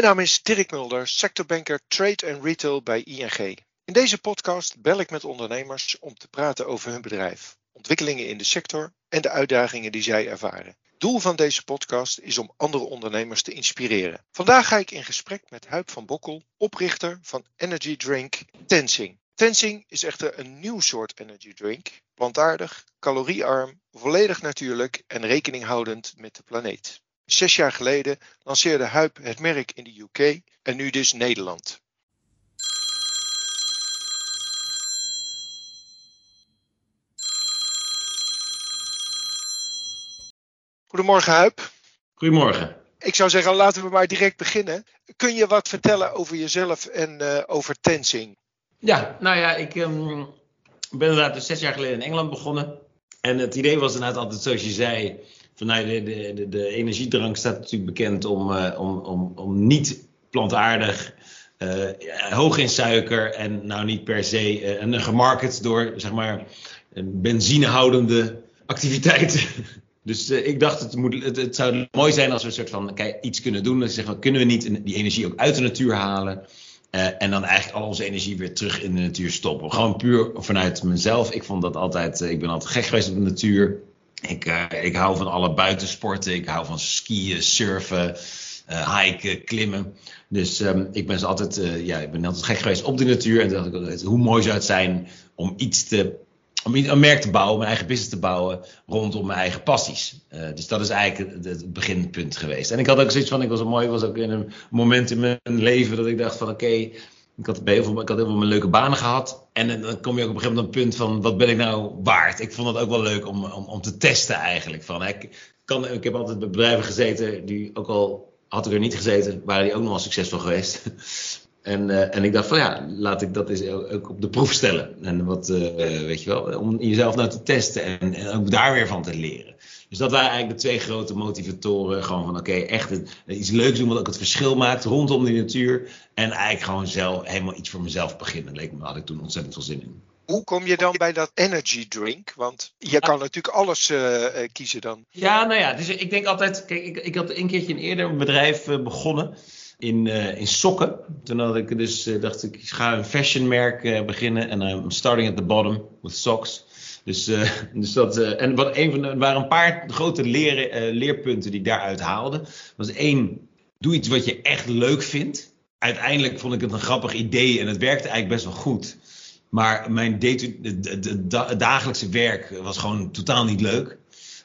Mijn naam is Dirk Mulder, sectorbanker Trade en Retail bij ING. In deze podcast bel ik met ondernemers om te praten over hun bedrijf, ontwikkelingen in de sector en de uitdagingen die zij ervaren. Doel van deze podcast is om andere ondernemers te inspireren. Vandaag ga ik in gesprek met Huip van Bokkel, oprichter van energy drink Tensing. Tensing is echter een nieuw soort energy drink, plantaardig, caloriearm, volledig natuurlijk en rekening houdend met de planeet. Zes jaar geleden lanceerde Huip het merk in de UK en nu dus Nederland. Goedemorgen Huip. Goedemorgen. Ik zou zeggen, laten we maar direct beginnen. Kun je wat vertellen over jezelf en uh, over Tensing? Ja, nou ja, ik um, ben inderdaad dus zes jaar geleden in Engeland begonnen. En het idee was inderdaad altijd zoals je zei. Van, nou, de, de, de, energiedrank staat natuurlijk bekend om, uh, om, om, om niet plantaardig, uh, hoog in suiker en nou niet per se uh, en gemarket door zeg maar benzinehoudende activiteiten. Dus ik dacht, het, moet, het, zou mooi zijn als we een soort van kijk, iets kunnen doen. Dus zeggen, kunnen we niet die energie ook uit de natuur halen? En dan eigenlijk al onze energie weer terug in de natuur stoppen. Gewoon puur vanuit mezelf. Ik vond dat altijd, ik ben altijd gek geweest op de natuur. Ik, ik hou van alle buitensporten. Ik hou van skiën, surfen, hiken, klimmen. Dus um, ik ben altijd, ja, ik ben altijd gek geweest op de natuur. En dacht ik, hoe mooi zou het zijn om iets te om een merk te bouwen, mijn eigen business te bouwen rondom mijn eigen passies. Uh, dus dat is eigenlijk het, beginpunt geweest. En ik had ook zoiets van, ik was mooi, was ook in een moment in mijn leven dat ik dacht van oké, ik, had heel veel, ik had heel veel leuke banen gehad. En dan kom je ook op een gegeven moment een punt van, wat ben ik nou waard? Ik vond het ook wel leuk om, om, om te testen eigenlijk. Van, ik, kan, ik heb altijd bij bedrijven gezeten die ook al had ik er niet gezeten, waren die ook nog wel succesvol geweest. En, uh, en ik dacht van ja, laat ik dat eens ook op de proef stellen. En wat, uh, weet je wel, om jezelf nou te testen en, en, ook daar weer van te leren. Dus dat waren eigenlijk de twee grote motivatoren. Gewoon van oké, okay, echt het, iets leuks doen wat ook het verschil maakt rondom die natuur. En eigenlijk gewoon zelf helemaal iets voor mezelf beginnen. Leek me, had ik toen ontzettend veel zin in. Hoe kom je dan bij dat energy drink? Want je kan natuurlijk alles uh, kiezen dan. Ja, nou ja, dus ik denk altijd, kijk, ik, ik had een keertje een eerder bedrijf begonnen in, uh, in sokken. Toen had ik dus, dacht ik, ik ga een fashionmerk beginnen. En I'm starting at the bottom with socks. Dus, dus dat, en wat een van waren een paar grote leer, leerpunten die ik daaruit haalde. Was één, doe iets wat je echt leuk vindt. Uiteindelijk vond ik het een grappig idee en het werkte eigenlijk best wel goed. Maar mijn dagelijkse werk was gewoon totaal niet leuk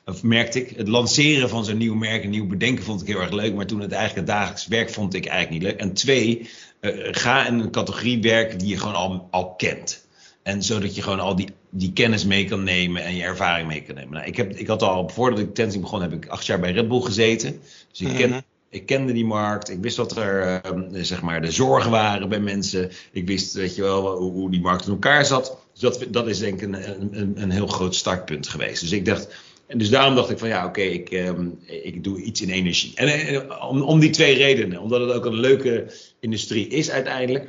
of merkte ik, het lanceren van zo'n nieuw merk, een nieuw bedenken vond ik heel erg leuk. Maar toen het eigenlijk het dagelijks werk vond ik eigenlijk niet leuk. En twee, uh, ga in een categorie werken die je gewoon al, al kent. En zodat je gewoon al die, die kennis mee kan nemen en je ervaring mee kan nemen. Nou, ik, heb, ik had al, voordat ik Tenzing begon, heb ik acht jaar bij Red Bull gezeten. Dus ik, ken, mm -hmm. ik kende die markt. Ik wist wat er, uh, zeg maar, de zorgen waren bij mensen. Ik wist, weet je wel, hoe, hoe die markt in elkaar zat. Dus dat, dat is denk ik een, een, een heel groot startpunt geweest. Dus ik dacht, en dus daarom dacht ik van ja, oké, okay, ik, um, ik doe iets in energie. En, en om, om, die twee redenen. Omdat het ook een leuke industrie is uiteindelijk.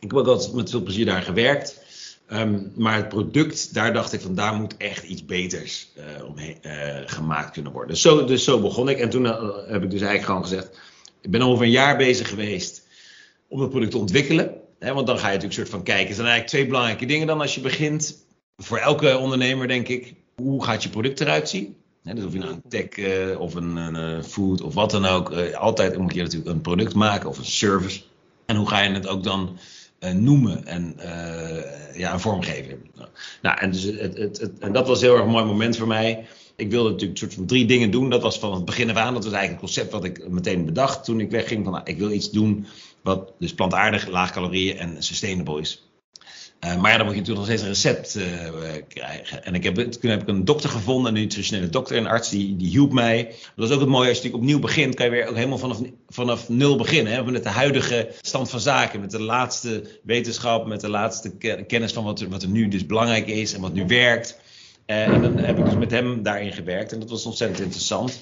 Ik heb ook altijd met veel plezier daar gewerkt. Um, maar het product, daar dacht ik van daar moet echt iets beters uh, omheen uh, gemaakt kunnen worden. Dus zo, dus zo begon ik. En toen uh, heb ik dus eigenlijk gewoon gezegd, ik ben over een jaar bezig geweest om het product te ontwikkelen. Hè, want dan ga je natuurlijk soort van kijken. Er zijn eigenlijk twee belangrijke dingen dan als je begint. Voor elke ondernemer denk ik hoe gaat je product eruit zien? He, dus of je nou een tech of een, een, food of wat dan ook. Uh, altijd moet je natuurlijk een product maken of een service. En hoe ga je het ook dan noemen en ja, een vormgeven? Nou, en, dus het, het, en dat was een heel erg mooi moment voor mij. Ik wilde natuurlijk soort van drie dingen doen. Dat was van het begin af aan. Dat was eigenlijk het concept wat ik meteen bedacht toen ik wegging. Van, nou, ik wil iets doen wat dus plantaardig, laag calorieën en sustainable is. Uh, maar ja, dan moet je natuurlijk nog steeds een recept uh, krijgen. En ik heb, toen heb ik een dokter gevonden, een nutritionele dokter, een arts, die, die hielp mij. Dat is ook het mooie, als je opnieuw begint, kan je weer ook helemaal vanaf, vanaf nul beginnen. Hè? Met de huidige stand van zaken, met de laatste wetenschap, met de laatste kennis van wat er, wat er nu dus belangrijk is en wat nu werkt. Uh, en dan heb ik dus met hem daarin gewerkt en dat was ontzettend interessant.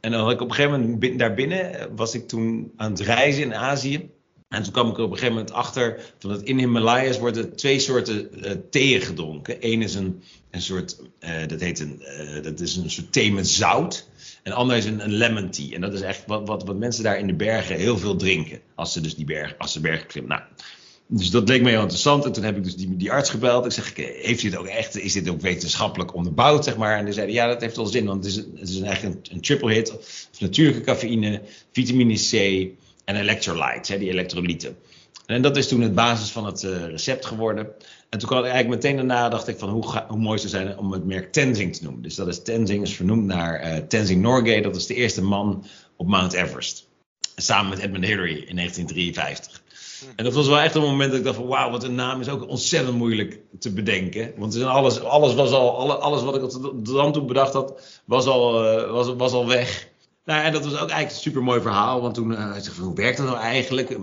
En dan had ik op een gegeven moment daarbinnen, was ik toen aan het reizen in Azië. En toen kwam ik er op een gegeven moment achter dat in Himalayas worden twee soorten uh, theeën gedronken. Eén is een, een soort, uh, dat heet een, uh, dat is een soort thee met zout. En ander is een, een lemon tea. En dat is echt wat, wat, wat mensen daar in de bergen heel veel drinken. Als ze dus die berg, als ze bergen klimmen. Nou, dus dat leek me heel interessant. En toen heb ik dus die, die arts gebeld. Ik zeg, heeft het ook echt, is dit ook wetenschappelijk onderbouwd, zeg maar? En die zeiden, ja, dat heeft wel zin, want het is, het is eigenlijk een, een triple hit. Of natuurlijke cafeïne, vitamine C en electrolytes, hè, die elektrolyten. En dat is toen het basis van het uh, recept geworden. En toen kwam ik eigenlijk meteen daarna dacht ik van hoe, hoe mooi zou zijn om het merk Tenzing te noemen. Dus dat is Tenzing is vernoemd naar uh, Tenzing Norgay. Dat is de eerste man op Mount Everest. Samen met Edmund Hillary in 1953. En dat was wel echt een moment dat ik dacht van wauw, wat een naam is ook ontzettend moeilijk te bedenken. Want alles, alles, was al, alles wat ik tot dan toe bedacht had, was al, uh, was, was al weg. Nou, en dat was ook eigenlijk een super mooi verhaal. Want toen uh, zeg van, hoe werkt dat nou eigenlijk? Uh,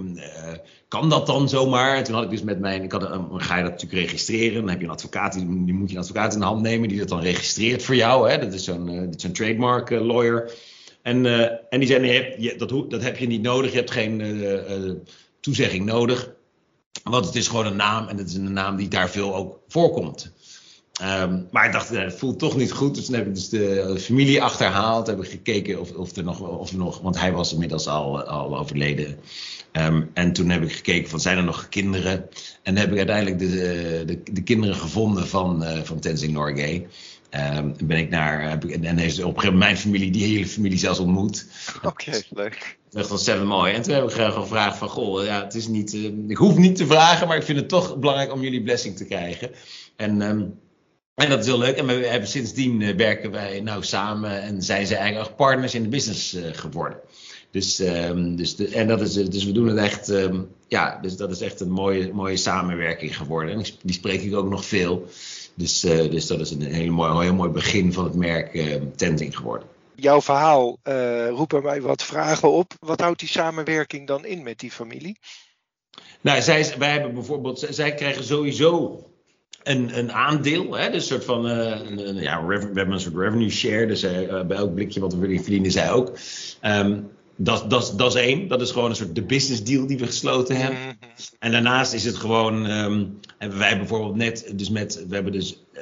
kan dat dan zomaar? En toen had ik dus met mijn, ik had een, ga je dat natuurlijk registreren. Dan heb je een advocaat, die, die moet je een advocaat in de hand nemen die dat dan registreert voor jou. Hè? Dat is zo'n zo'n trademark lawyer. En, en die zei, nee, je, dat, dat heb je niet nodig. Je hebt geen toezegging nodig. Want het is gewoon een naam en het is een naam die daar veel ook voorkomt. Um, maar ik dacht, het voelt toch niet goed. Dus toen heb ik dus de familie achterhaald. Heb ik gekeken of, of, er nog, of er nog, want hij was inmiddels al, al overleden. Um, en toen heb ik gekeken van, zijn er nog kinderen? En dan heb ik uiteindelijk de, de, de kinderen gevonden van, uh, van Tenzing Norgay. Um, ben ik naar, heb ik, en heeft op een gegeven moment mijn familie, die hele familie zelfs ontmoet. Oké, okay, leuk. Dat was ontzettend mooi. En toen heb ik gevraagd van, goh, ja, het is niet, uh, ik hoef niet te vragen, maar ik vind het toch belangrijk om jullie blessing te krijgen. En, um, en dat is heel leuk. En we hebben sindsdien uh, werken wij nou samen en zijn ze eigenlijk partners in de business uh, geworden. Dus, um, dus de, en dat is, dus we doen het echt, um, ja, dus dat is echt een mooie, mooie samenwerking geworden. En die spreek ik ook nog veel. Dus, uh, dus dat is een hele mooi, heel mooi begin van het merk uh, Tenting geworden. Jouw verhaal uh, roept bij mij wat vragen op. Wat houdt die samenwerking dan in met die familie? Nou, zij, wij hebben bijvoorbeeld, zij krijgen sowieso een, een aandeel, hè, dus een soort van, een, een, ja, we hebben een soort revenue share, dus bij elk blikje wat we verdienen zij ook. Um, dat, dat, dat is één. Dat is gewoon een soort de business deal die we gesloten hebben. Mm-hmm. En daarnaast is het gewoon, um, hebben wij bijvoorbeeld net, dus met, we hebben dus, uh,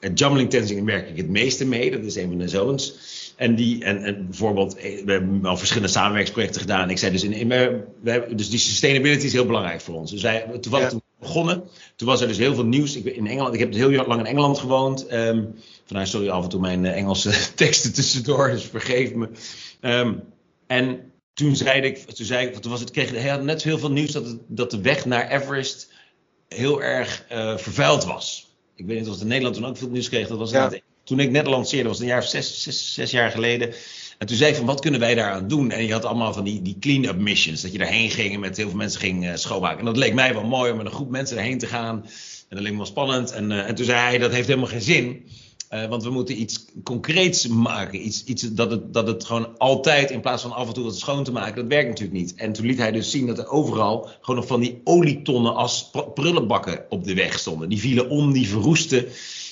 het Jumbling Tenzing werk ik het meeste mee. Dat is een van de zoons. En, die, en, en bijvoorbeeld, eh, we hebben al verschillende samenwerksprojecten gedaan. Ik zei dus, in, in we, hebben, dus die sustainability is heel belangrijk voor ons. Dus wij, toevallig ja. toen begonnen, toen was er dus heel veel nieuws. Ik, in Engeland, ik heb heel lang in Engeland gewoond. Um, vandaar sorry af en toe mijn uh, Engelse teksten tussendoor, dus vergeef me. Um, en toen zei ik, toen zei ik, toen was het, kreeg hij net heel veel nieuws dat, het, dat de weg naar Everest heel erg uh, vervuild was. Ik weet niet of het in Nederland toen ook veel nieuws kreeg. Dat was ja. net, toen ik net lanceerde, was het een jaar of zes, zes, zes jaar geleden. En toen zei ik van, wat kunnen wij daaraan doen? En je had allemaal van die, die clean-up missions. Dat je daarheen ging en met heel veel mensen ging uh, schoonmaken. En dat leek mij wel mooi om met een groep mensen erheen te gaan. En dat leek me wel spannend. En, uh, en toen zei hij, dat heeft helemaal geen zin. Uh, want we moeten iets concreets maken. Iets, iets dat, het, dat het gewoon altijd, in plaats van af en toe wat schoon te maken, dat werkt natuurlijk niet. En toen liet hij dus zien dat er overal gewoon nog van die olietonnen als prullenbakken op de weg stonden. Die vielen om, die verroesten.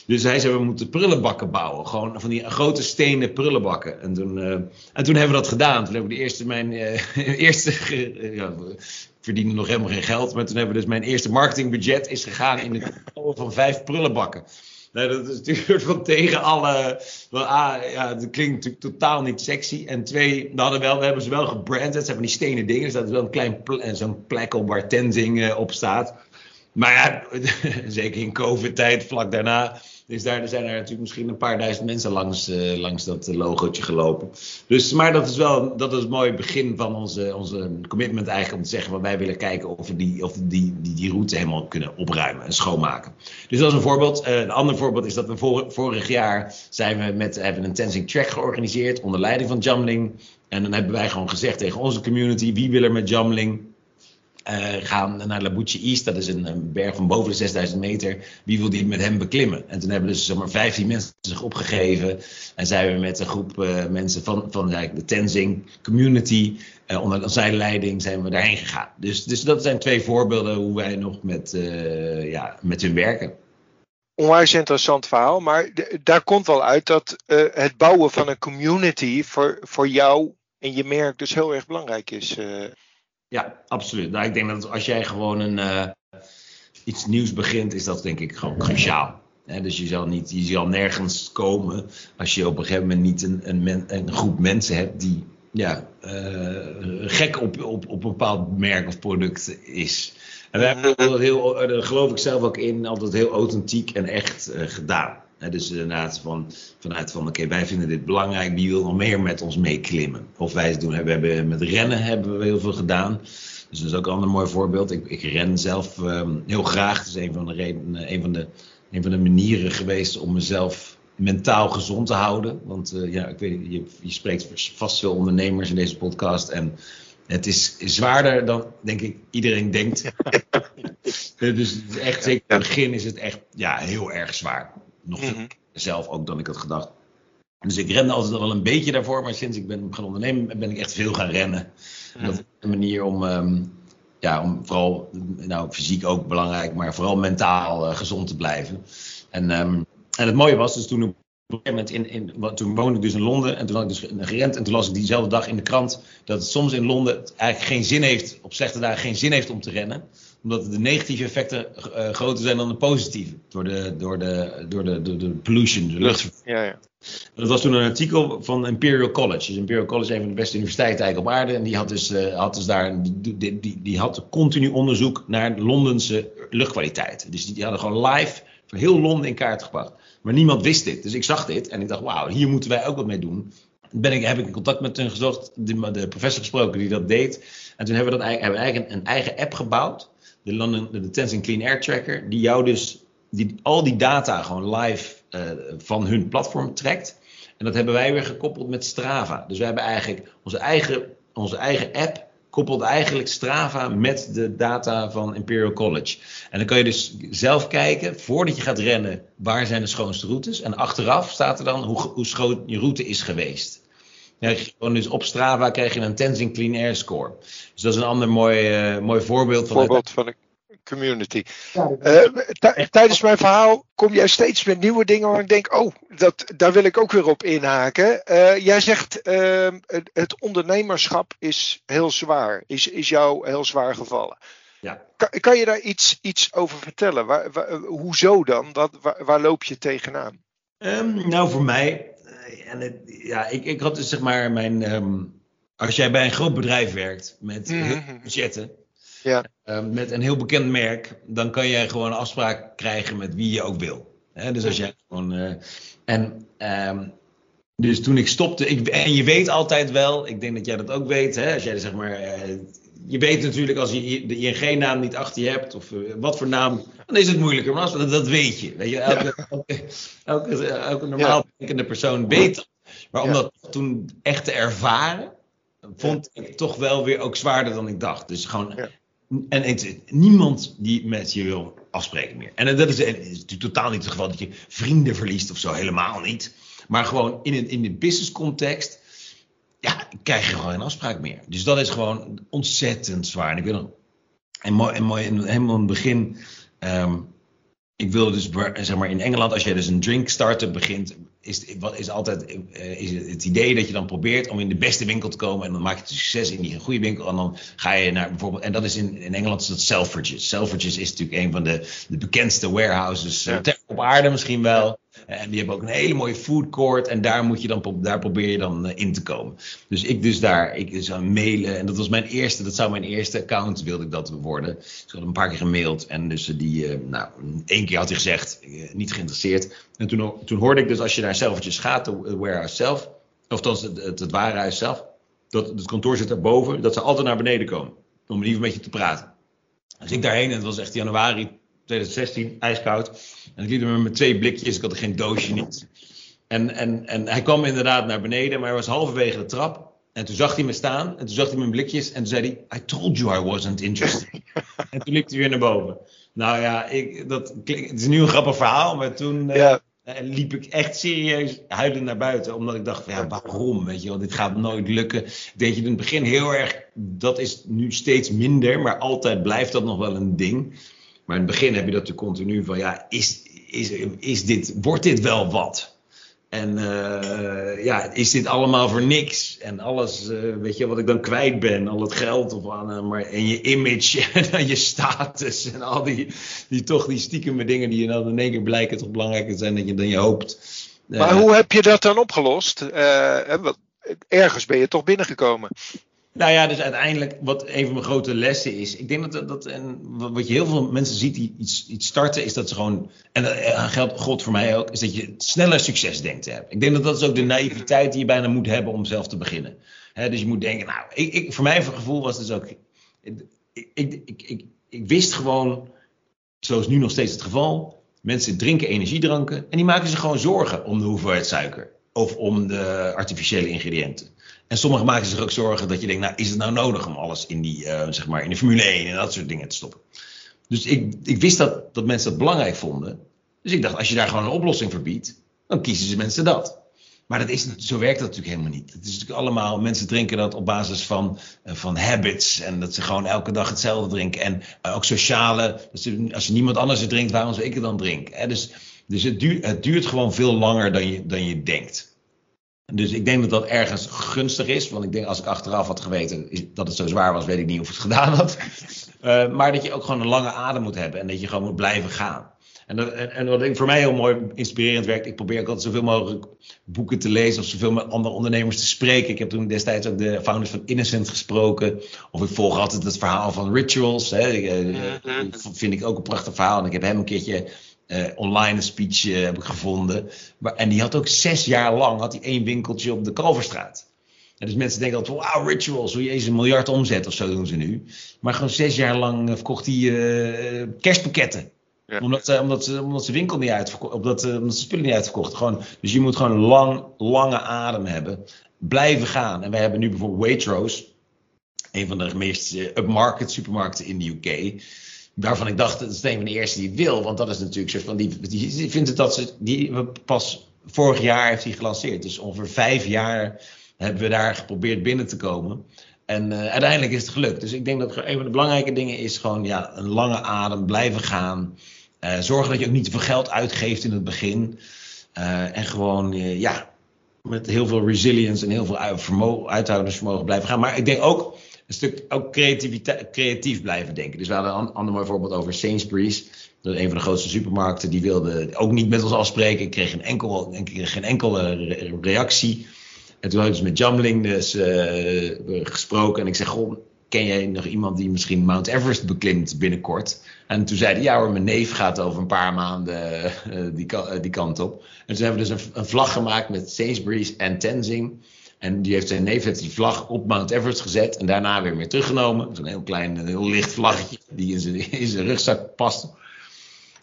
Dus hij zei, we moeten prullenbakken bouwen. Gewoon van die grote stenen prullenbakken. En toen, uh, en toen hebben we dat gedaan. Toen hebben we de eerste, mijn uh, eerste, uh, ja, verdienen nog helemaal geen geld. Maar toen hebben we dus mijn eerste marketingbudget is gegaan in het bouwen van vijf prullenbakken. Nee, dat is natuurlijk van tegen alle. Ah, ja, dat klinkt natuurlijk totaal niet sexy. En twee, we, hadden wel, we hebben ze wel gebrand. Zijn van die stenen dingen. Dus dat is wel een klein zo'n plek op waar Tenzing op staat. Maar ja, zeker in COVID-tijd, vlak daarna dus daar zijn er natuurlijk misschien een paar duizend mensen langs, uh, langs dat logootje gelopen. Dus, maar dat is wel dat is het mooie begin van onze, onze commitment eigenlijk om te zeggen van wij willen kijken of we die, of die, die, die route helemaal kunnen opruimen en schoonmaken. Dus dat is een voorbeeld. Uh, een ander voorbeeld is dat we vor, vorig jaar zijn we met, hebben een Tenzing Track georganiseerd onder leiding van Jamling. En dan hebben wij gewoon gezegd tegen onze community wie wil er met Jamling gaan naar Labuche East. Dat is een, berg van boven de 6000 meter. Wie wil die met hem beklimmen? En toen hebben dus zeg maar 15 mensen zich opgegeven. En zijn we met een groep uh, mensen van, van de Tenzing community. Uh, onder zijn leiding zijn we daarheen gegaan. Dus, dus dat zijn twee voorbeelden hoe wij nog met, ja, met hun werken. Onwijs interessant verhaal. Maar daar komt wel uit dat het bouwen van een community voor, voor jou en je merk dus heel erg belangrijk is. Ja, absoluut. Nou, ik denk dat als jij gewoon een, uh, iets nieuws begint, is dat denk ik gewoon cruciaal. dus je zal, niet, je zal nergens komen als je op een gegeven moment niet een, een, een groep mensen hebt die ja, uh, gek op, op, op een bepaald merk of product is. En dat heel, daar geloof ik zelf ook in, altijd heel authentiek en echt gedaan. He, dus inderdaad van, vanuit van oké, wij vinden dit belangrijk, wie wil nog meer met ons meeklimmen? Of wij het doen, we hebben met rennen hebben we heel veel gedaan. Dus dat is ook een ander mooi voorbeeld. Ik, ik ren zelf um, heel graag. Dat is een van, de redenen, een, van de, een van de manieren geweest om mezelf mentaal gezond te houden. Want uh, ja, ik weet, je, je spreekt vast veel ondernemers in deze podcast. En het is zwaarder dan, denk ik, iedereen denkt. dus het echt, zeker in het begin is het echt ja, heel erg zwaar. Nog mm zelf ook dan ik had gedacht. Dus ik rende altijd wel een beetje daarvoor, maar sinds ik ben gaan ondernemen, ben ik echt veel gaan rennen. Mm Dat is een manier om, um, ja, om vooral, nou fysiek ook belangrijk, maar vooral mentaal uh, gezond te blijven. En, um, en het mooie was dus toen op een moment in, in, toen woonde ik dus in Londen en toen had ik dus gerend en toen las ik diezelfde dag in de krant dat het soms in Londen eigenlijk geen zin heeft, op slechte dagen geen zin heeft om te rennen omdat de negatieve effecten uh, groter zijn dan de positieve. Door de, door de, door de, door de pollution, de lucht. Ja, ja. Dat was toen een artikel van Imperial College. Dus Imperial College is een van de beste universiteiten eigenlijk op aarde. En die had dus, uh, had dus daar, die, die, die, die, had continu onderzoek naar Londense luchtkwaliteit. Dus die, die hadden gewoon live voor heel Londen in kaart gebracht. Maar niemand wist dit. Dus ik zag dit en ik dacht, wauw, hier moeten wij ook wat mee doen. Ben ik, heb ik in contact met hun gezocht, de, de professor gesproken die dat deed. En toen hebben we, dat, hebben we eigenlijk een eigen app gebouwd de, London, de Tenzin Clean Air Tracker, die jou dus die, al die data gewoon live uh, van hun platform trekt. En dat hebben wij weer gekoppeld met Strava. Dus we hebben eigenlijk onze eigen, onze eigen app koppelt eigenlijk Strava met de data van Imperial College. En dan kan je dus zelf kijken, voordat je gaat rennen, waar zijn de schoonste routes. En achteraf staat er dan hoe, hoe schoon je route is geweest. Ja, gewoon dus op Strava krijg je een Tenzing Clean Air Score. Dus dat is een ander mooi, uh, mooi voorbeeld. Van voorbeeld van de community. Uh, tijdens mijn verhaal kom jij steeds met nieuwe dingen waar ik denk, oh, dat, daar wil ik ook weer op inhaken. Uh, jij zegt, ehm, het, het, ondernemerschap is heel zwaar, is, is jou heel zwaar gevallen. Ja. Kan, kan je daar iets, iets over vertellen? Waar, waar, hoezo dan? Wat, waar, waar loop je tegenaan? Um, nou, voor mij en het, ja, ik, ik had dus zeg maar mijn. Um, als jij bij een groot bedrijf werkt met mm -hmm. budgetten. Ja. Um, met een heel bekend merk, dan kan jij gewoon een afspraak krijgen met wie je ook wil. Hè? Dus als jij gewoon. Uh, en. Um, dus toen ik stopte, ik, en je weet altijd wel, ik denk dat jij dat ook weet, hè, als jij zeg maar, uh, je weet natuurlijk als je de ING-naam niet achter je hebt, of uh, wat voor naam, dan is het moeilijker. Maar als, dat, dat weet je. Weet je elke, elke, elke, elke normaal denkende persoon weet dat. Maar om dat toen echt te ervaren, vond ik toch wel weer ook zwaarder dan ik dacht. Dus gewoon. En het, niemand die met je wil afspreken meer. En dat is, is natuurlijk totaal niet het geval dat je vrienden verliest of zo, helemaal niet. Maar gewoon in, het, in de business context ja, krijg je gewoon geen afspraak meer. Dus dat is gewoon ontzettend zwaar. En ik wil nog, en mooi, en mooi helemaal in het begin, um, ik wilde dus, zeg maar, in Engeland, als je dus een drink starter begint, is, is altijd uh, is het idee dat je dan probeert om in de beste winkel te komen. En dan maak je succes in die goede winkel. En dan ga je naar bijvoorbeeld, en dat is in, in Engeland is dat Selfridges. Selfridges is natuurlijk een van de, de bekendste warehouses ja. op aarde misschien wel. En die hebben ook een hele mooie food court. En daar, moet je dan, daar probeer je dan in te komen. Dus ik dus daar, ik zou mailen. En dat was mijn eerste, dat zou mijn eerste account, wilde ik dat worden. Dus ik had een paar keer gemaild. En dus die, uh, nou, één keer had hij gezegd, niet geïnteresseerd. En toen, toen hoorde ik dus, als je naar zelfjes gaat, de warehouse zelf. Of het, het, het warenhuis zelf. Dat het kantoor zit daarboven. Dat ze altijd naar beneden komen. Om even met je te praten. Dus ik daarheen, en het was echt januari 2016, ijskoud. En ik liep hem met twee blikjes, ik had er geen doosje niet. En, en, en hij kwam inderdaad naar beneden, maar hij was halverwege de trap. En toen zag hij me staan, en toen zag hij mijn blikjes, en toen zei hij: I told you I wasn't interested. en toen liep hij weer naar boven. Nou ja, ik, dat klinkt, het is nu een grappig verhaal, maar toen uh, liep ik echt serieus huilend naar buiten. Omdat ik dacht: van, ja, waarom? Weet je wel, dit gaat nooit lukken. Ik denk je in het begin heel erg, dat is nu steeds minder, maar altijd blijft dat nog wel een ding. Maar in het begin heb je dat er continu van, ja, is, is, is dit, wordt dit wel wat? En uh, ja, is dit allemaal voor niks? En alles, uh, weet je, wat ik dan kwijt ben, al het geld of aan, maar, en je image en je status en al die, die toch die stiekeme dingen die je dan in één keer blijken toch belangrijker zijn dan je, dan je hoopt. Maar hoe heb je dat dan opgelost? ergens ben je toch binnengekomen. Nou ja, dus uiteindelijk, wat een van mijn grote lessen is. Ik denk dat, dat en wat je heel veel mensen ziet die iets, iets starten, is dat ze gewoon. En dat geldt God voor mij ook, is dat je sneller succes denkt te hebben. Ik denk dat dat is ook de naïviteit die je bijna moet hebben om zelf te beginnen. dus je moet denken, nou, ik, ik, voor mijn gevoel was dus ook. Ik, ik, ik, ik, wist gewoon, zoals nu nog steeds het geval, mensen drinken energiedranken en die maken zich gewoon zorgen om de hoeveelheid suiker of om de artificiële ingrediënten. En sommigen maken zich ook zorgen dat je denkt, nou is het nou nodig om alles in, die, uh, zeg maar in de Formule 1 en dat soort dingen te stoppen. Dus ik, ik wist dat, dat mensen dat belangrijk vonden. Dus ik dacht, als je daar gewoon een oplossing voor biedt, dan kiezen ze mensen dat. Maar dat is, zo werkt dat natuurlijk helemaal niet. Het is natuurlijk allemaal, mensen drinken dat op basis van, uh, van habits. En dat ze gewoon elke dag hetzelfde drinken. En uh, ook sociale, dus als je niemand anders het drinkt, waarom zou ik het dan drinken? Dus, dus het, duurt, het duurt gewoon veel langer dan je, dan je denkt. Dus ik denk dat dat ergens gunstig is. Want ik denk als ik achteraf had geweten dat het zo zwaar was, weet ik niet of ik het gedaan had. Uh, maar dat je ook gewoon een lange adem moet hebben en dat je gewoon moet blijven gaan. En, dat, en, en, wat ik voor mij heel mooi inspirerend werkt, ik probeer ook altijd zoveel mogelijk boeken te lezen of zoveel met andere ondernemers te spreken. Ik heb toen destijds ook de founders van Innocent gesproken. Of ik volg altijd het verhaal van Rituals. Hè. Dat vind ik ook een prachtig verhaal. En ik heb hem een keertje uh, online speech uh, heb ik gevonden. Maar, en die had ook zes jaar lang had hij één winkeltje op de Kalverstraat. En dus mensen denken altijd, wauw, rituals, hoe je eens een miljard omzet of zo doen ze nu. Maar gewoon zes jaar lang eh, verkocht hij uh, kerstpakketten. Ja. Omdat, omdat, ze, omdat ze winkel niet uitverkocht, omdat, omdat ze spullen niet uitverkocht. Gewoon, dus je moet gewoon lang, lange adem hebben. Blijven gaan. En wij hebben nu bijvoorbeeld Waitrose. Een van de meest upmarket supermarkten in de UK waarvan ik dacht, dat is een van de eerste die het wil. Want dat is natuurlijk soort van, die, die, vindt het dat ze, die pas vorig jaar heeft hij gelanceerd. Dus ongeveer vijf jaar hebben we daar geprobeerd binnen te komen. En uh, uiteindelijk is het gelukt. Dus ik denk dat een van de belangrijke dingen is gewoon ja, een lange adem, blijven gaan. Uh, zorgen dat je ook niet te veel geld uitgeeft in het begin. Uh, en gewoon ja, met heel veel resilience en heel veel vermogen, uithoudingsvermogen blijven gaan. Maar ik denk ook een stuk ook creatief blijven denken. Dus we hadden een ander mooi voorbeeld over Sainsbury's. Dat een van de grootste supermarkten. Die wilde ook niet met ons afspreken. Ik kreeg geen, enkel, geen enkele reactie. En toen hadden we dus met Jamling dus, uh, gesproken. En ik zeg, goh, ken jij nog iemand die misschien Mount Everest beklimt binnenkort? En toen zei hij, ja hoor, mijn neef gaat over een paar maanden uh, die, die, kant op. En toen hebben we dus een, een vlag gemaakt met Sainsbury's en Tenzing. En die heeft zijn neef heeft die vlag op Mount Everest gezet en daarna weer weer teruggenomen. Zo'n heel klein, heel licht vlaggetje die in zijn, in zijn rugzak past.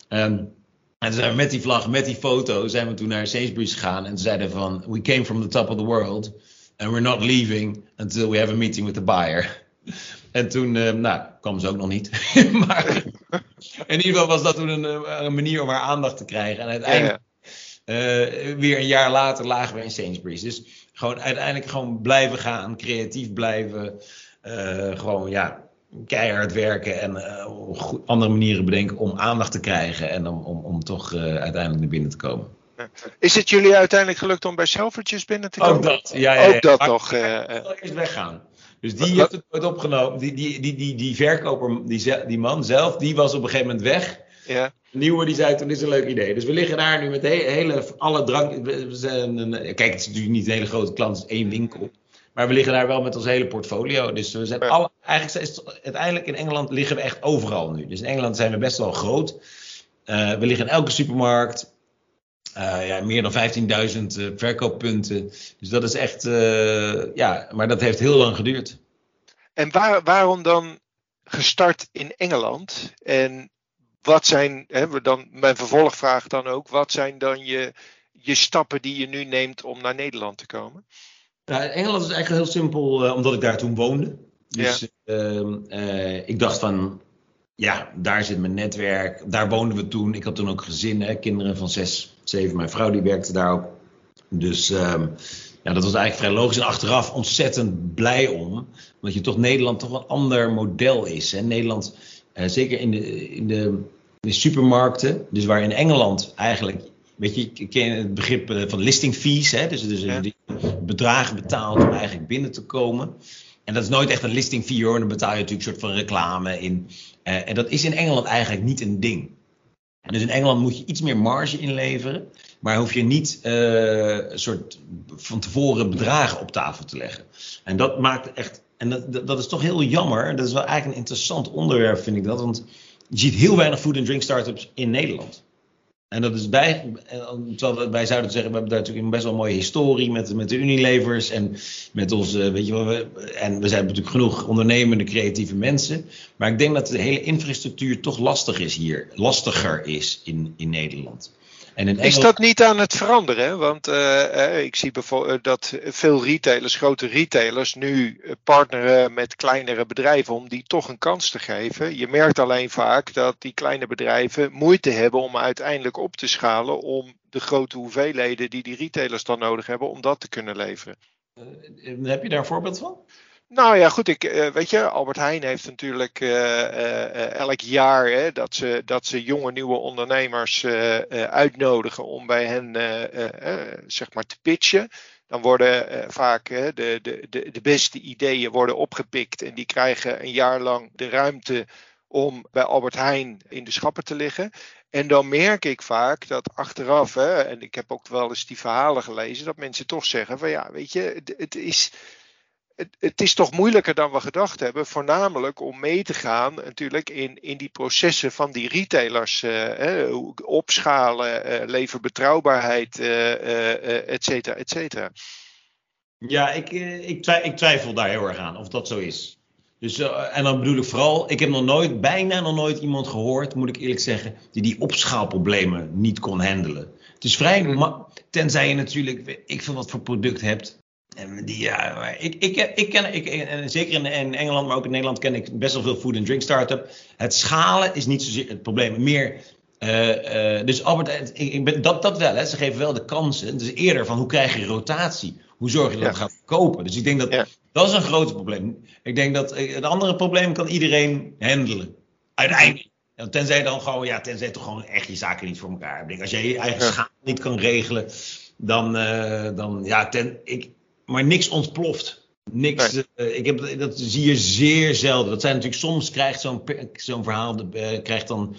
En, en zijn we met die vlag, met die foto, zijn we toen naar Sainsbury's gegaan en zeiden van, we came from the top of the world and we're not leaving until we have a meeting with the buyer. En toen, uh, nou, kwam ze ook nog niet. maar in ieder geval was dat toen een, een, manier om haar aandacht te krijgen. En uiteindelijk, uh, weer een jaar later, lagen we in Sainsbury's. Dus gewoon uiteindelijk gewoon blijven gaan, creatief blijven. Uh, gewoon ja, keihard werken en uh, andere manieren bedenken om aandacht te krijgen en om, om, om toch uh, uiteindelijk naar binnen te komen. Is het jullie uiteindelijk gelukt om bij Selfridges binnen te komen? Ook dat, ja. ja, ja. Ook dat nog. eerst weggaan. Dus die heeft het nooit opgenomen. Die, die, die, die, die verkoper, die, die man zelf, die was op een gegeven moment weg. Ja. Nieuwe die zei toen is een leuk idee. Dus we liggen daar nu met hele, alle drank. We zijn een, kijk, het is natuurlijk niet een hele grote klant, het is één winkel. Maar we liggen daar wel met ons hele portfolio. Dus we zijn alle, eigenlijk is het, uiteindelijk in Engeland liggen we echt overal nu. Dus in Engeland zijn we best wel groot. Uh, we liggen in elke supermarkt. Uh, ja, meer dan 15.000 uh, verkooppunten. Dus dat is echt, ja, maar dat heeft heel lang geduurd. En waar, waarom dan gestart in Engeland? En wat zijn, hè, dan, mijn vervolgvraag dan ook, wat zijn dan je, je stappen die je nu neemt om naar Nederland te komen? Nou, Engeland is eigenlijk heel simpel, uh, omdat ik daar toen woonde. Dus ja. uh, uh, ik dacht van, ja, daar zit mijn netwerk. Daar woonden we toen. Ik had toen ook gezinnen, kinderen van zes, zeven. Mijn vrouw die werkte daar ook. Dus ehm, ja, dat was eigenlijk vrij logisch. En achteraf ontzettend blij om. Omdat je toch Nederland toch een ander model is. Hè? Nederland, uh, zeker in de, in de de supermarkten, dus waar in Engeland eigenlijk weet je, ik ken het begrip eh, van listing fees, hè? dus, dus ja. bedragen betaald om eigenlijk binnen te komen. En dat is nooit echt een listing fee hoor, dan betaal je natuurlijk een soort van reclame in. Uh, en dat is in Engeland eigenlijk niet een ding. Dus in Engeland moet je iets meer marge inleveren, maar hoef je niet uh, een soort van tevoren bedragen op tafel te leggen. En dat maakt echt, en dat, dat is toch heel jammer. Dat is wel eigenlijk een interessant onderwerp, vind ik dat. Want je ziet heel weinig food and drink startups in Nederland. En dat is bij, terwijl wij zouden zeggen, we hebben daar natuurlijk een best wel een mooie historie met, met de Unilevers en met onze, weet je wel, we, en we zijn natuurlijk genoeg ondernemende, creatieve mensen. Maar ik denk dat de hele infrastructuur toch lastig is hier, lastiger is in, in Nederland. Is dat niet aan het veranderen? Want uh, ik zie bijvoorbeeld dat veel retailers, grote retailers, nu partneren met kleinere bedrijven om die toch een kans te geven. Je merkt alleen vaak dat die kleine bedrijven moeite hebben om uiteindelijk op te schalen om de grote hoeveelheden die die retailers dan nodig hebben, om dat te kunnen leveren. Uh, heb je daar een voorbeeld van? Nou ja, goed. Ik, uh, weet je, Albert Heijn heeft natuurlijk uh, uh, elk jaar hè, dat, ze, dat ze jonge nieuwe ondernemers uitnodigen om bij hen zeg maar te pitchen. Dan worden vaak de, de, de, de beste ideeën worden opgepikt en die krijgen een jaar lang de ruimte om bij Albert Heijn in de schappen te liggen. En dan merk ik vaak dat achteraf, hè, en ik heb ook wel eens die verhalen gelezen, dat mensen toch zeggen van ja, weet je, het is het, het, is toch moeilijker dan we gedacht hebben. Voornamelijk om mee te gaan natuurlijk in, in die processen van die retailers. Uh, opschalen, uh, leverbetrouwbaarheid, uh, et cetera, et cetera. Ja, ik, ik, twijfel, ik, twijfel daar heel erg aan of dat zo is. Dus, en dan bedoel ik vooral, ik heb nog nooit, bijna nog nooit iemand gehoord, moet ik eerlijk zeggen, die die opschaalproblemen niet kon handelen. Het is vrij, mm. tenzij je natuurlijk, ik veel wat voor product hebt, die, ja, ik, ik, ik ken, ik, en zeker in, in, Engeland, maar ook in Nederland ken ik best wel veel food and drink start-up. Het schalen is niet zozeer het probleem. Meer, uh, uh, dus Albert, ik, ik ben, dat, dat wel, hè, ze geven wel de kansen. Dus eerder van hoe krijg je rotatie? Hoe zorg je dat het gaat kopen? Dus ik denk dat dat is een groot probleem. Ik denk dat het andere probleem kan iedereen handelen. Uiteindelijk. Tenzij dan gewoon, ja, tenzij toch gewoon echt je zaken niet voor elkaar hebt. Als jij je eigen schaal niet kan regelen, dan, uh, dan ja, ten, ik, maar niks ontploft. Niks. Uh, ik heb, dat zie je zeer zelden. Dat zijn natuurlijk soms krijgt zo'n zo'n verhaal uh, krijgt dan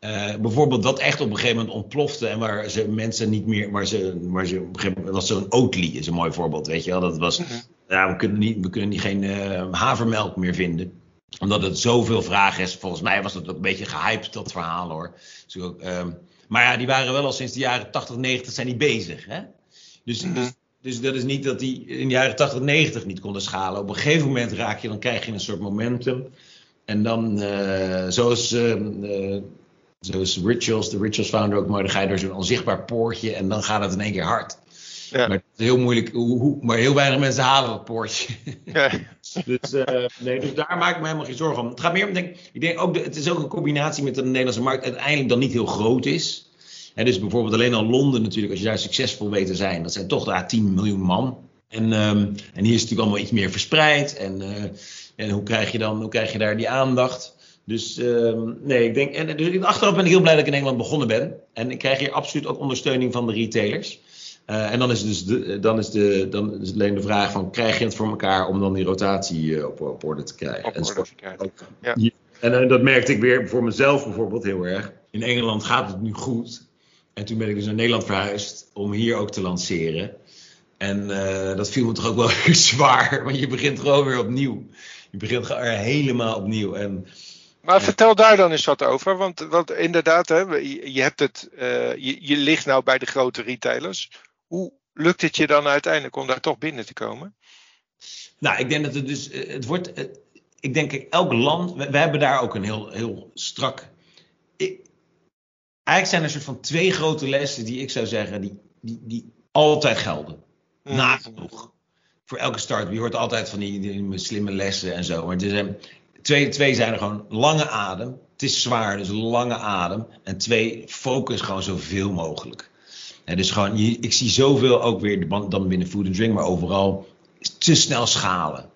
uh, bijvoorbeeld dat echt op een gegeven moment ontplofte en waar ze mensen niet meer, waar ze, waar ze op een gegeven moment was zo'n Oatly is een mooi voorbeeld, weet je wel. Dat was, mhm. ja, we kunnen niet, we kunnen niet geen havermelk meer vinden omdat het zoveel vraag is. Volgens mij was dat ook een beetje gehyped, dat verhaal hoor. Dus ook, um, maar ja, die waren wel al sinds de jaren 80, 90 zijn die bezig. Hè? Dus, mm dus dus dat is niet dat die in de jaren 80, 90 niet konden schalen. Op een gegeven moment raak je, dan krijg je een soort momentum. En dan, uh, zoals, uh, zoals Rituals, de Rituals founder ook, maar dan ga je door zo'n onzichtbaar poortje en dan gaat het in één keer hard. Ja. Maar het is heel moeilijk, hoe, hoe, maar heel weinig mensen halen dat poortje. Ja. dus, uh, nee, dus daar maak ik me helemaal geen zorgen om. Het gaat meer om, denk, ik denk ook, de, het is ook een combinatie met dat de Nederlandse markt uiteindelijk dan niet heel groot is dus bijvoorbeeld alleen al Londen natuurlijk, als je daar succesvol weet te zijn, dat zijn toch daar 10 miljoen man. En, um, en hier is het natuurlijk allemaal iets meer verspreid. En, uh, en hoe, krijg je dan, hoe krijg je daar die aandacht? Dus um, nee, ik denk. En, dus achteraf ben ik heel blij dat ik in Engeland begonnen ben. En ik krijg hier absoluut ook ondersteuning van de retailers. Uh, en dan is, dus de, dan, is de, dan is het alleen de vraag van, krijg je het voor elkaar om dan die rotatie uh, op, op, orde te krijgen? Op orde te krijgen, ja. En dat merkte ik weer voor mezelf bijvoorbeeld heel erg. In Engeland gaat het nu goed. En toen ben ik dus naar Nederland verhuisd om hier ook te lanceren. En uh, dat viel me toch ook wel zwaar, want je begint gewoon weer opnieuw. Je begint er helemaal opnieuw. En, maar vertel daar dan eens wat over, want, want inderdaad, hè, je, hebt het, uh, je, je ligt nou bij de grote retailers. Hoe lukt het je dan uiteindelijk om daar toch binnen te komen? Nou, ik denk dat het dus, eh, het wordt, ik denk elk land, we, we, hebben daar ook een heel, heel strak, eigenlijk zijn er een soort van twee grote lessen die ik zou zeggen, die, die, die altijd gelden. Mm. Nagenoeg. Voor elke start. Je hoort altijd van die, die, slimme lessen en zo. Maar er zijn, twee, twee zijn er gewoon lange adem. Het is zwaar, dus lange adem. En twee, focus gewoon zoveel mogelijk. En dus gewoon, ik zie zoveel ook weer, dan binnen food and drink, maar overal te snel schalen.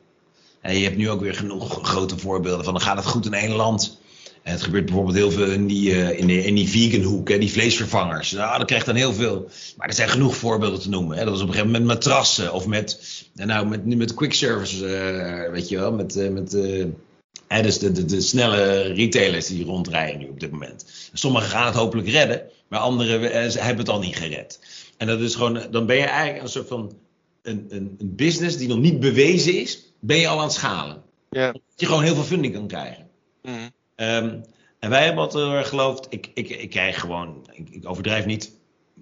En je hebt nu ook weer genoeg grote voorbeelden van dan gaat het goed in één land. Het gebeurt bijvoorbeeld heel veel in die, uh, in, die, in die vegan hoek, hè, die vleesvervangers. Nou, dat krijgt dan heel veel. Maar er zijn genoeg voorbeelden te noemen. Hè. Dat is op een gegeven moment met matrassen of met, nou, met, met quick service, uh, weet je wel, met, uh, met hè, dus de, de, de, snelle retailers die rondrijden nu op dit moment. Sommigen gaan het hopelijk redden, maar anderen hebben het al niet gered. En dat is gewoon, dan ben je eigenlijk een soort van een, een, een business die nog niet bewezen is, ben je al aan het schalen. Ja. Dat je gewoon heel veel funding kan krijgen. Mm. Um, en wij hebben altijd geloofd, ik, ik, ik krijg gewoon, ik, overdrijf niet,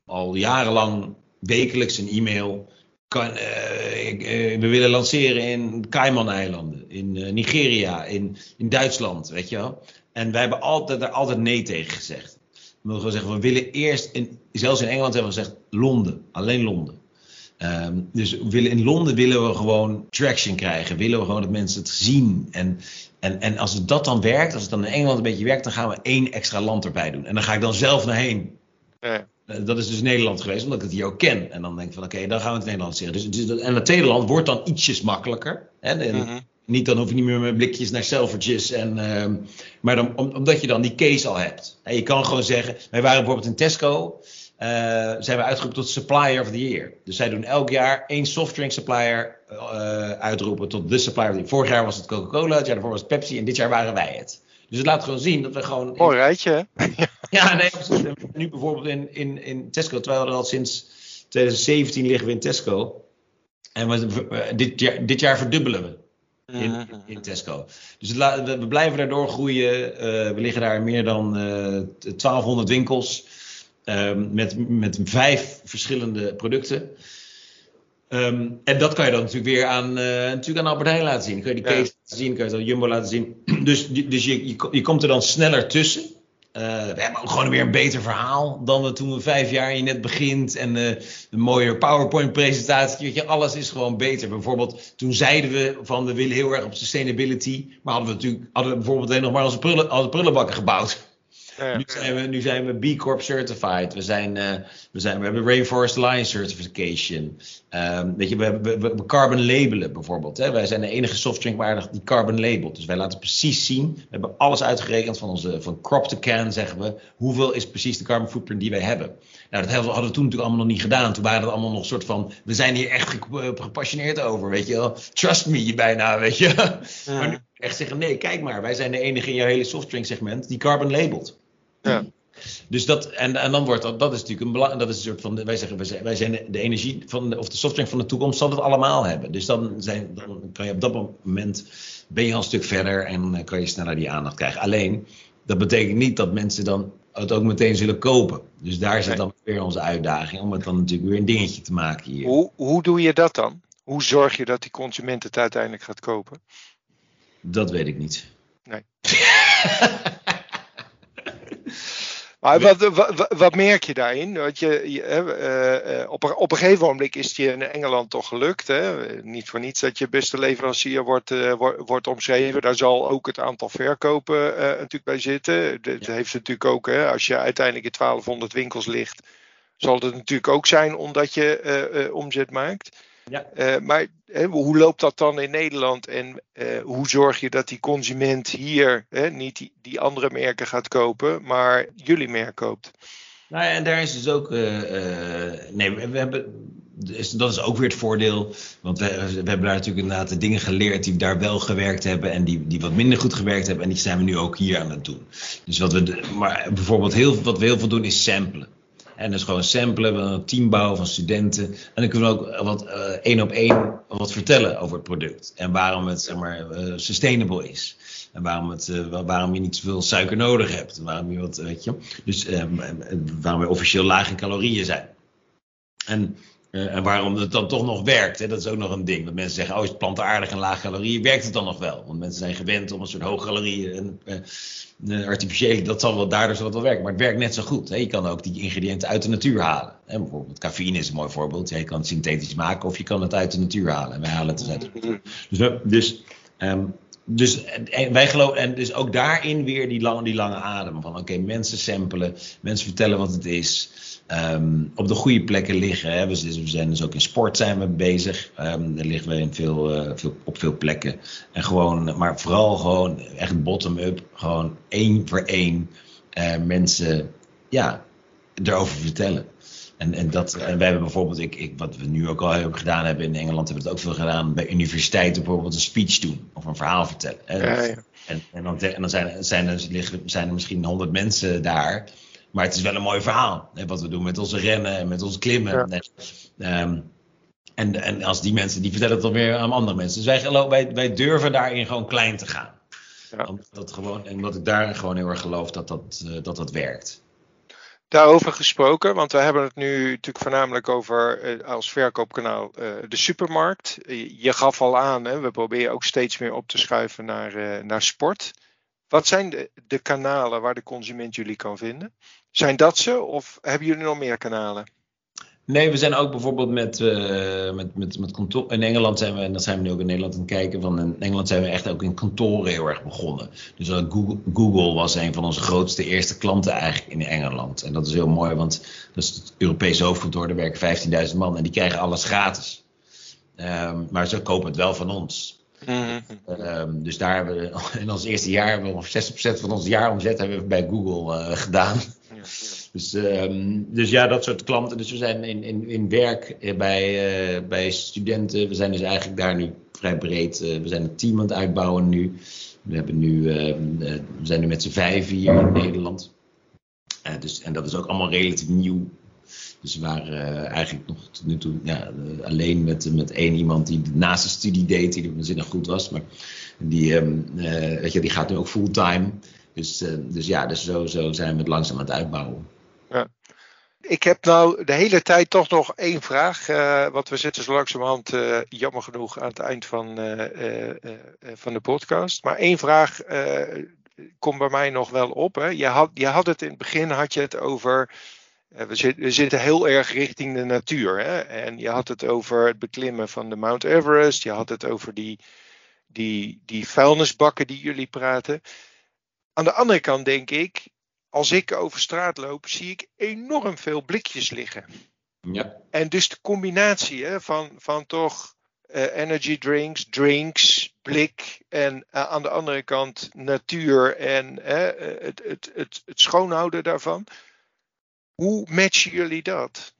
al jarenlang wekelijks een e-mail. Kan, ik, uh, we willen lanceren in Cayman-eilanden, in uh, Nigeria, in, in Duitsland, weet je wel. En wij hebben altijd, daar altijd nee tegen gezegd. We hebben we willen eerst, in, zelfs in Engeland hebben we gezegd, Londen, alleen Londen. Um, dus willen, in Londen willen we gewoon traction krijgen. Willen we gewoon dat mensen het zien. En, en, en als het dat dan werkt, als het dan in Engeland een beetje werkt, dan gaan we één extra land erbij doen. En dan ga ik dan zelf naar heen. Ja. Eh, dat is dus Nederland geweest, omdat ik het hier ook ken. En dan denk ik van oké, dan gaan we het Nederland zeggen. Dus, dus, en het tweede land wordt dan ietsjes makkelijker. Hè? -hmm. Niet dan hoef je niet meer met blikjes naar selfertjes. En, uh, maar dan, omdat je dan die case al hebt. En je kan gewoon zeggen, wij waren bijvoorbeeld in Tesco. Uh, zijn we uitgeroepen tot Supplier of the Year. Dus zij doen elk jaar één softdrink supplier uh, uitroepen tot de supplier of the year. Vorig jaar was het Coca-Cola, het jaar daarvoor was het Pepsi en dit jaar waren wij het. Dus het laat gewoon zien dat we gewoon... Mooi rijtje, ja, nee, nu bijvoorbeeld in, in, in Tesco, terwijl we er al sinds 2017 liggen we in Tesco. En we, dit, jaar, dit jaar verdubbelen we. In, mhm. in, Tesco. Dus we, blijven daardoor groeien. Uh, we liggen daar in meer dan uh, 1200 winkels. Um, met, met vijf verschillende producten. Um, en dat kan je dan natuurlijk weer aan, uh, natuurlijk aan Albert Heijn laten zien. Kun je die case laten zien, kan je dan Jumbo laten zien. Dus, dus je, je, je komt er dan sneller tussen. Uh, we hebben ook gewoon weer een beter verhaal dan we toen we vijf jaar je net begint. En uh, een mooier PowerPoint-presentatie. Weet je, alles is gewoon beter. Bijvoorbeeld, toen zeiden we van we willen heel erg op sustainability. Maar hadden we natuurlijk hadden we bijvoorbeeld alleen nog maar onze, prullen, onze prullenbakken gebouwd. Nu, zijn we, nu zijn we B Corp certified. We, zijn, uh, we, zijn, we hebben Rainforest Alliance certification. Um, weet je, we, we carbon labelen bijvoorbeeld. Hè. Wij zijn de enige softdrinkwaardig die carbon labelt. Dus wij laten precies zien. We hebben alles uitgerekend van, onze, van crop to can, zeggen we. Hoeveel is precies de carbon footprint die wij hebben? Nou, dat hadden we toen natuurlijk allemaal nog niet gedaan. Toen waren het allemaal nog een soort van. We zijn hier echt gepassioneerd over, weet je wel. Trust me, bijna, weet je. Ja. Maar nu echt zeggen: nee, kijk maar, wij zijn de enige in jouw hele softdrink segment die carbon labelt. Ja. Dus dat, en, en dan wordt dat, dat is natuurlijk een belang, dat is een soort van, wij zeggen, wij zijn, wij zijn de energie van, de, of de software van de toekomst zal het allemaal hebben. Dus dan, zijn, dan kan je op dat moment, ben je al een stuk verder en kan je sneller die aandacht krijgen. Alleen, dat betekent niet dat mensen dan het ook meteen zullen kopen. Dus daar zit dan weer onze uitdaging om het dan natuurlijk weer een dingetje te maken hier. Hoe, hoe doe je dat dan? Hoe zorg je dat die consument het uiteindelijk gaat kopen? Dat weet ik niet. Nee. Maar wat, wat, wat, merk je daarin? Want je, je uh, op, een, op een gegeven moment is het je in Engeland toch gelukt. Hè? Niet voor niets dat je beste leverancier wordt, uh, wordt, omschreven. Daar zal ook het aantal verkopen natuurlijk bij zitten. Dat ja. heeft natuurlijk ook, hè, als je uiteindelijk in 1200 winkels ligt, zal het natuurlijk ook zijn omdat je omzet maakt. Ja. Uh, maar hè, hoe loopt dat dan in Nederland en uh, hoe zorg je dat die consument hier hè, niet die, die, andere merken gaat kopen, maar jullie merk koopt? Nou ja, en daar is dus ook. Uh, nee, we, we hebben. Dus dat is ook weer het voordeel. Want we, we, hebben daar natuurlijk inderdaad de dingen geleerd die daar wel gewerkt hebben. En die, die wat minder goed gewerkt hebben. En die zijn we nu ook hier aan het doen. Dus wat we. Maar bijvoorbeeld heel, wat we heel veel doen is samplen. En dus gewoon samplen, een team bouwen van studenten. En dan kunnen we ook wat uh, één op één wat vertellen over het product. En waarom het zeg maar, uh, sustainable is. En waarom, het, uh, waarom je niet zoveel suiker nodig hebt. Waarom je wat, weet je. Dus waarom we officieel laag in calorieën zijn. En, en waarom het dan toch nog werkt. Hè? Dat is ook nog een ding. Dat mensen zeggen, oh is het plantaardig en laag calorieën. Werkt het dan nog wel? Want mensen zijn gewend om een soort hoog calorieën en de artificiële, dat zal wel, daardoor zal het wel werken. Maar het werkt net zo goed. Hè. Je kan ook die ingrediënten uit de natuur halen. Hè. Bijvoorbeeld cafeïne is een mooi voorbeeld. je kan het synthetisch maken of je kan het uit de natuur halen. En wij halen het dus. Dus, dus, um, dus en wij geloven, en dus ook daarin weer die lange, die lange adem. Van oké, mensen samplen, mensen vertellen wat het is. Ehm, op de goede plekken liggen. Hè. We, zijn dus ook in sport zijn we bezig. Um, daar liggen we in veel, uh, veel, op veel plekken. En gewoon, maar vooral gewoon echt bottom-up. Gewoon één voor één uh, mensen ja, erover vertellen. En, en, dat, en wij hebben bijvoorbeeld, ik, ik, wat we nu ook al hebben gedaan hebben in Engeland, hebben we het ook veel gedaan bij universiteiten bijvoorbeeld een speech doen of een verhaal vertellen. Ja, ja. En, en, dan, en dan zijn, zijn, er, zijn er misschien honderd mensen daar, maar het is wel een mooi verhaal. Hè, wat we doen met onze rennen en met onze klimmen. Ja. Um, en, en als die mensen, die vertellen het dan weer aan andere mensen. Dus wij, wij, wij durven daarin gewoon klein te gaan. Ja. Omdat, dat gewoon, en omdat ik daar gewoon heel erg geloof dat dat, uh, dat, dat werkt. Daarover gesproken, want we hebben het nu natuurlijk voornamelijk over eh, als verkoopkanaal uh, de supermarkt. Je gaf al aan, hè, we proberen ook steeds meer op te schuiven naar, naar sport. Wat zijn de, de kanalen waar de consument jullie kan vinden? Zijn dat ze of hebben jullie nog meer kanalen? Nee, we zijn ook bijvoorbeeld met, uh, met, met, met kantoor. In Engeland zijn we, en dat zijn we nu ook in Nederland aan het kijken. Van in Engeland zijn we echt ook in kantoren heel erg begonnen. Dus Google, Google, was een van onze grootste eerste klanten eigenlijk in Engeland. En dat is heel mooi, want dat is het Europese hoofdkantoor. Daar werken 15.000 man en die krijgen alles gratis. Um, maar ze kopen het wel van ons. Mm -hmm. um, dus daar hebben we in ons eerste jaar hebben we ongeveer 60% van ons jaaromzet hebben we bij Google uh, gedaan. Ja, ja. Dus, um, dus ja, dat soort klanten. Dus we zijn in, in, in werk bij, uh, bij studenten. We zijn dus eigenlijk daar nu vrij breed. Uh, we zijn een team aan het uitbouwen nu. We, hebben nu, uh, we zijn nu met z'n vijf hier in Nederland. dus, en dat is ook allemaal relatief nieuw. Dus we waren eigenlijk nog tot nu toe ja, alleen met, met één iemand die naast de studie deed, die waanzinnig goed was. Maar die, um, weet je, die gaat nu ook fulltime. Dus, dus ja, dus zo, zo zijn we het langzaam aan het uitbouwen. Ja. Ik heb nou de hele tijd toch nog één vraag. Uh, want we zitten zo langzamerhand, jammer genoeg, aan het eind van, van de podcast. Maar één vraag komt bij mij nog wel op. Hè. Je, had, je had het in het begin had je het over. We, zit, we, zitten heel erg richting de natuur. Hè? En je had het over het beklimmen van de Mount Everest. Je had het over die, die, die vuilnisbakken die jullie praten. Aan de andere kant denk ik, als ik over straat loop, zie ik enorm veel blikjes liggen. Ja. En dus de combinatie hè, van, van toch uh, energy drinks, drinks, blik en uh, aan de andere kant natuur en uh, het, het, het, het schoonhouden daarvan. Hoe matchen jullie dat?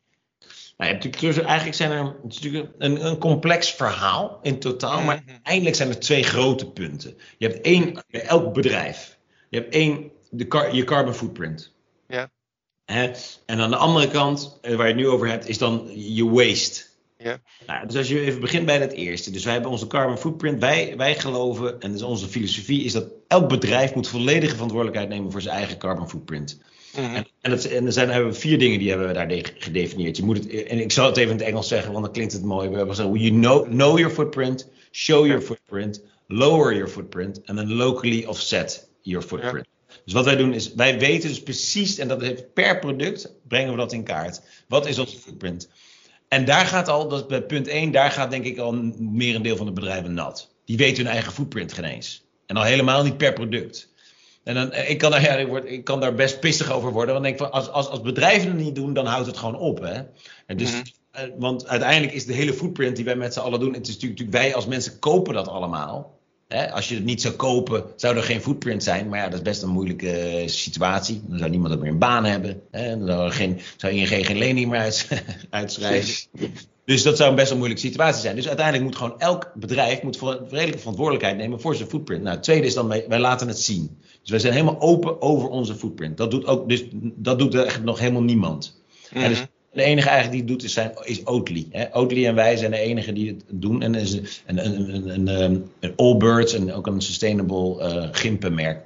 Nou, je hebt natuurlijk, eigenlijk zijn er het is natuurlijk een, een complex verhaal in totaal, mm -hmm. maar eindelijk zijn er twee grote punten. Je hebt één, elk bedrijf. Je hebt één de car, je carbon footprint. Ja. Hè? En aan de andere kant, eh, waar je het nu over hebt, is dan je waste. Ja. Nou, dus als je even begint bij het eerste. Dus wij hebben onze carbon footprint. Wij, wij geloven, en dus onze filosofie is dat elk bedrijf moet volledige verantwoordelijkheid nemen voor zijn eigen carbon footprint. Mm -hmm. En, en, dat, en er zijn hebben we vier dingen die hebben we daar gedefinieerd. Je moet het, en ik zal het even in het Engels zeggen, want dan klinkt het mooi. We hebben zo, you know, know your footprint, show your footprint, lower your footprint, en then locally offset your footprint. Ja. Dus wat wij doen is, wij weten dus precies, en dat heeft per product, brengen we dat in kaart. Wat is onze footprint? En daar gaat al, dat is bij punt 1, daar gaat denk ik al meer een deel van de bedrijven nat. Die weten hun eigen footprint geen eens. En al helemaal niet per product. En dan, ik, kan daar, ja, ik, word, ik kan daar best pissig over worden. Want ik denk van, als, als, als bedrijven het niet doen, dan houdt het gewoon op. Hè? En dus, mm -hmm. Want uiteindelijk is de hele footprint die wij met z'n allen doen. Het is natuurlijk, wij als mensen kopen dat allemaal. Hè, als je het niet zou kopen, zou er geen footprint zijn. Maar ja, dat is best een moeilijke eh, situatie. Dan zou niemand ook meer een baan hebben. Hè, dan zou, er geen, zou ING geen lening meer uit, uitschrijven. Dus dat zou een best een moeilijke situatie zijn. Dus uiteindelijk moet gewoon elk bedrijf moet redelijke verantwoordelijkheid nemen voor zijn footprint. Nou, het tweede is dan, wij, wij laten het zien. Dus wij zijn helemaal open over onze footprint. Dat doet, ook, dus, dat doet echt nog helemaal niemand. Mm -hmm. dus de enige eigenlijk die het doet is, zijn, is Oatly. Hè? Oatly en wij zijn de enige die het doen. En is een, een, een, een, een, een Allbirds en ook een sustainable uh, gimpenmerk.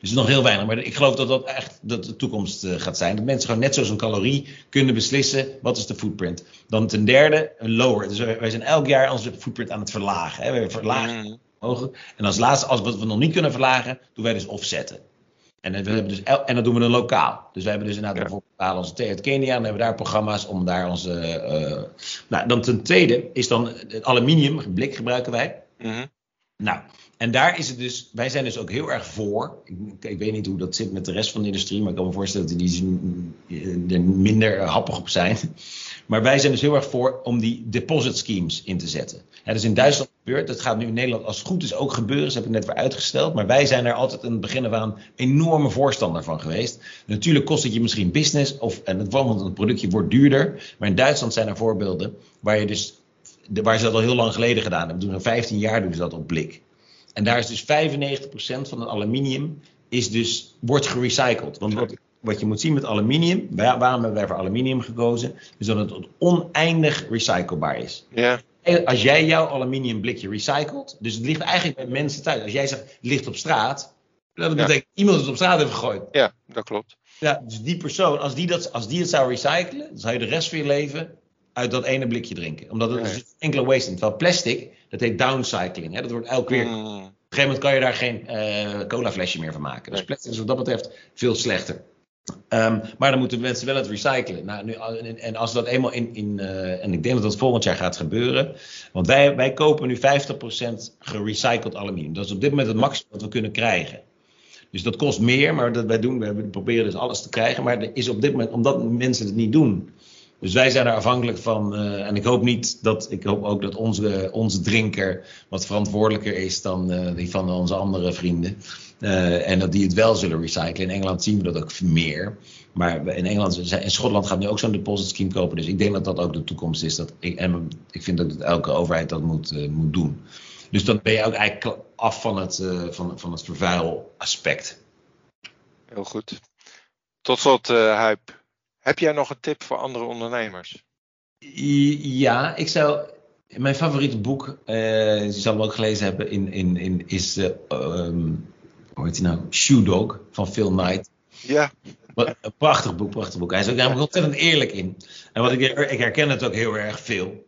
Dus nog heel weinig. Maar ik geloof dat dat echt dat de toekomst uh, gaat zijn. Dat mensen gewoon net zoals een calorie kunnen beslissen wat is de footprint. Dan ten derde een lower. Dus wij, wij zijn elk jaar onze footprint aan het verlagen. Hè? We verlagen mm. En als laatste, als wat we nog niet kunnen verlagen, doen wij dus offsetten. En, we hebben dus en dat doen we dan lokaal. Dus we hebben dus inderdaad ja. bijvoorbeeld onze thee uit Kenia. En dan hebben we daar programma's om daar onze. Uh, nou, dan ten tweede is dan het aluminium, blik gebruiken wij. Mm -hmm. Nou, En daar is het dus, wij zijn dus ook heel erg voor. Ik, weet niet hoe dat zit met de rest van de industrie, maar ik kan me voorstellen dat die er minder happig op zijn. Maar wij zijn dus heel erg voor om die deposit schemes in te zetten. dat is in Duitsland gebeurd. Dat gaat nu in Nederland als het goed is ook gebeuren. Ze hebben het net weer uitgesteld. Maar wij zijn er altijd in het begin aan enorme voorstander van geweest. Natuurlijk kost het je misschien business. Of, en het, want productje wordt duurder. Maar in Duitsland zijn er voorbeelden waar, je dus, waar ze dat al heel lang geleden gedaan hebben. Toen al 15 jaar doen ze dat op blik. En daar is dus 95% van het aluminium is dus, wordt gerecycled. Want wat, wat je moet zien met aluminium, waarom hebben wij voor aluminium gekozen, is dat het oneindig recyclebaar is. Ja. Als jij jouw aluminium blikje recycelt, dus het ligt eigenlijk bij mensen thuis. Als jij zegt, het ligt op straat, dat betekent ja. iemand het op straat heeft gegooid. Ja, dat klopt. Ja, dus die persoon, als die, dat, als die het zou recyclen, dan zou je de rest van je leven uit dat ene blikje drinken. Omdat het is enkele waste in. Terwijl plastic, dat heet downcycling. Hè? Dat wordt elke keer. Mm. Op een gegeven moment kan je daar geen uh, cola flesje meer van maken. Dus plastic is wat dat betreft veel slechter. Um, maar dan moeten mensen wel het recyclen. Nou, nu, en, als dat eenmaal in. in uh, en ik denk dat dat volgend jaar gaat gebeuren. Want wij, wij kopen nu 50% gerecycled aluminium. Dat is op dit moment het maximum wat we kunnen krijgen. Dus dat kost meer, maar dat wij doen, we proberen dus alles te krijgen. Maar er is op dit moment, omdat mensen het niet doen, dus wij zijn er afhankelijk van. Uh, en ik hoop niet dat. Ik hoop ook dat onze, onze drinker wat verantwoordelijker is dan uh, die van onze andere vrienden. Uh, en dat die het wel zullen recyclen. In Engeland zien we dat ook meer. Maar in Engeland, in Schotland gaat nu ook zo'n deposit scheme kopen. Dus ik denk dat dat ook de toekomst is. Dat ik, en ik vind dat elke overheid dat moet, moet doen. Dus dan ben je ook eigenlijk af van het, van, van het vervuilaspect. Heel goed. Tot slot, Huip. Heb jij nog een tip voor andere ondernemers? Ja, ik zou. Mijn favoriete boek, uh, je zal hem ook gelezen hebben, in, in, in, is. Uh, um, hoe heet hij nou? Shoe Dog van Phil Knight. Ja. Wat, een prachtig boek, prachtig boek. Hij is ook namelijk ontzettend eerlijk in. En wat ik, ik herken het ook heel erg veel.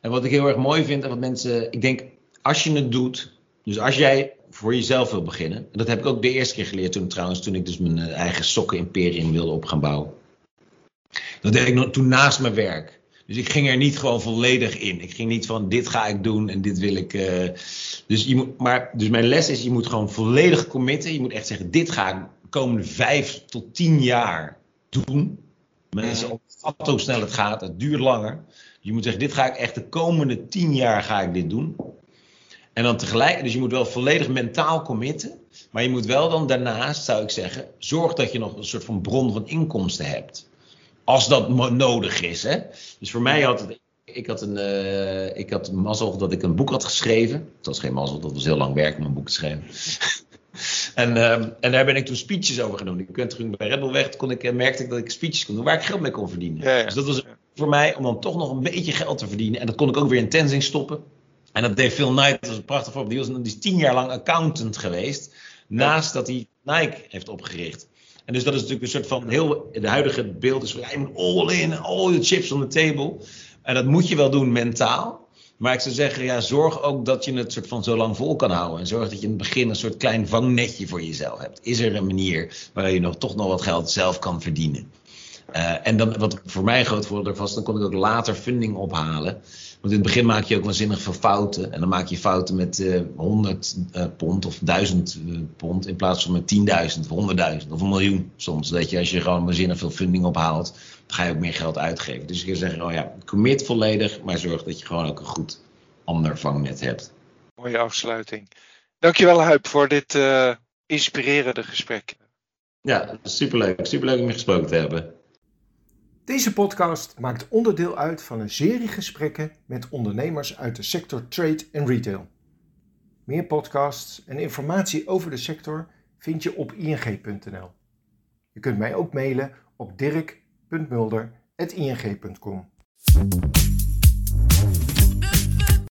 En wat ik heel erg mooi vind, en wat mensen. Ik denk, als je het doet. Dus als jij voor jezelf wil beginnen. En dat heb ik ook de eerste keer geleerd toen trouwens, toen ik dus mijn eh, eigen sokken-imperium wilde op gaan bouwen. Dat deed ik toen naast mijn werk. Dus ik ging er niet gewoon volledig in. Ik ging niet van dit ga ik doen en dit wil ik. Uh, dus, je moet, maar, dus mijn les is: je moet gewoon volledig committen. Je moet echt zeggen: dit ga ik de komende vijf tot tien jaar doen. Mensen opvatten hoe snel het gaat. Het duurt langer. Je moet zeggen: dit ga ik echt de komende tien jaar ga ik dit doen. En dan tegelijk, dus je moet wel volledig mentaal committen. Maar je moet wel dan daarnaast, zou ik zeggen, zorg dat je nog een soort van bron van inkomsten hebt. Als dat nodig is. Hè? Dus voor mij had het. Ik had, een, uh, ik had mazzel dat ik een boek had geschreven. Dat was geen mazzel, dat was heel lang werk om een boek te schrijven. en, uh, en daar ben ik toen speeches over gedaan. Ik ben toen bij Red Bull weg, kon ik, eh, merkte ik dat ik speeches kon doen waar ik geld mee kon verdienen. Ja, ja. Dus dat was voor mij om dan toch nog een beetje geld te verdienen. En dat kon ik ook weer in Tenzing stoppen. En dat deed Phil Knight, dat was een prachtig voorbeeld. Die, was, die is tien jaar lang accountant geweest. Naast dat hij Nike heeft opgericht. En dus dat is natuurlijk een soort van heel. De huidige beeld is van je moet all in, all the chips on the table. En dat moet je wel doen mentaal. Maar ik zou zeggen, ja, zorg ook dat je het soort van zo lang vol kan houden. En zorg dat je in het begin een soort klein vangnetje voor jezelf hebt. Is er een manier waar je nog, toch nog wat geld zelf kan verdienen? Uh, en dan, wat voor mij een groot voordeel was, dan kon ik ook later funding ophalen. Want in het begin maak je ook waanzinnig veel fouten. En dan maak je fouten met uh, 100 uh, pond of 1000 uh, pond. In plaats van met 10.000 of 100.000 of een miljoen soms. Dat je als je gewoon waanzinnig veel funding ophaalt, dan ga je ook meer geld uitgeven. Dus ik zou zeggen, oh ja, commit volledig. Maar zorg dat je gewoon ook een goed ander vangnet hebt. Mooie afsluiting. Dankjewel Huip voor dit uh, inspirerende gesprek. Ja, superleuk. Superleuk om je gesproken te hebben. Deze podcast maakt onderdeel uit van een serie gesprekken met ondernemers uit de sector trade en retail. Meer podcasts en informatie over de sector vind je op ing.nl. Je kunt mij ook mailen op dirk.mulder.ing.com.